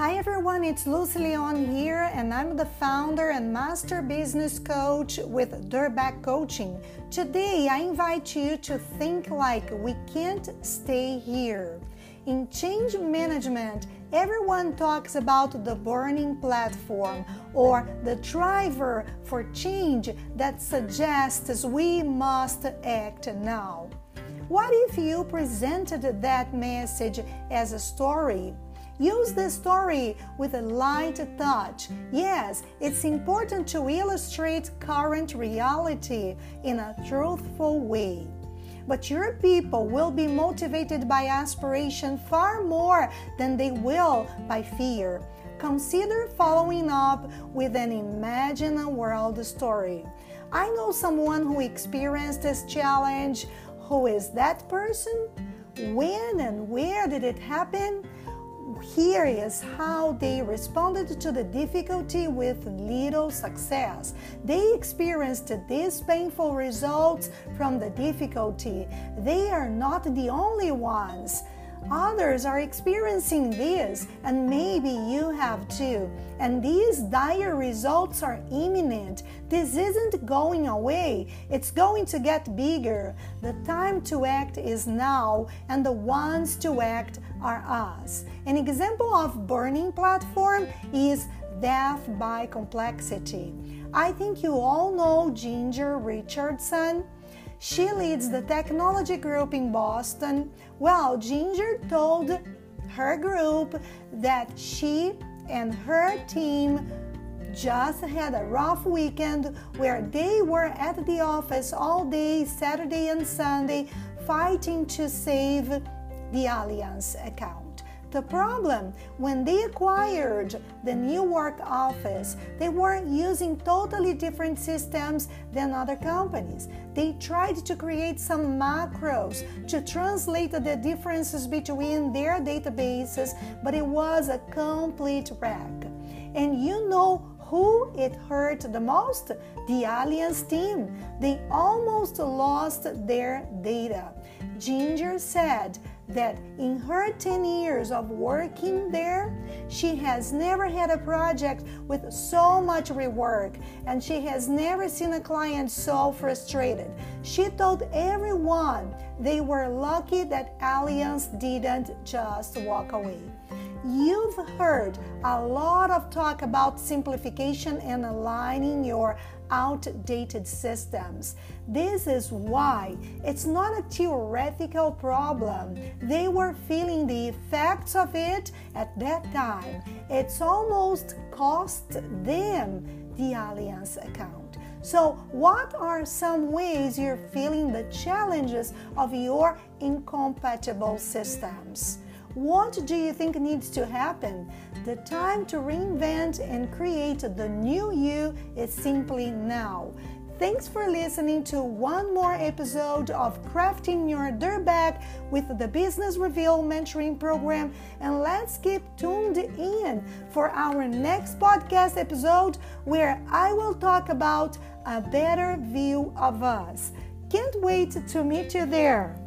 Hi everyone, it's Lucy Leon here, and I'm the founder and master business coach with Durback Coaching. Today, I invite you to think like we can't stay here. In change management, everyone talks about the burning platform or the driver for change that suggests we must act now. What if you presented that message as a story? Use the story with a light touch. Yes, it's important to illustrate current reality in a truthful way. But your people will be motivated by aspiration far more than they will by fear. Consider following up with an imagine a world story. I know someone who experienced this challenge. Who is that person? When and where did it happen? Here is how they responded to the difficulty with little success. They experienced these painful results from the difficulty. They are not the only ones. Others are experiencing this, and maybe you have too. And these dire results are imminent. This isn't going away, it's going to get bigger. The time to act is now, and the ones to act are us. An example of burning platform is death by complexity. I think you all know Ginger Richardson. She leads the technology group in Boston. Well, Ginger told her group that she and her team just had a rough weekend where they were at the office all day, Saturday and Sunday, fighting to save the Allianz account. The problem, when they acquired the New York office, they were using totally different systems than other companies. They tried to create some macros to translate the differences between their databases, but it was a complete wreck. And you know who it hurt the most? The Allianz team. They almost lost their data. Ginger said that in her 10 years of working there, she has never had a project with so much rework and she has never seen a client so frustrated. She told everyone they were lucky that Allianz didn't just walk away. You've heard a lot of talk about simplification and aligning your outdated systems. This is why it's not a theoretical problem. They were feeling the effects of it at that time. It's almost cost them the Allianz account. So, what are some ways you're feeling the challenges of your incompatible systems? What do you think needs to happen? The time to reinvent and create the new you is simply now. Thanks for listening to one more episode of Crafting Your Durback with the Business Reveal Mentoring Program. And let's keep tuned in for our next podcast episode where I will talk about a better view of us. Can't wait to meet you there.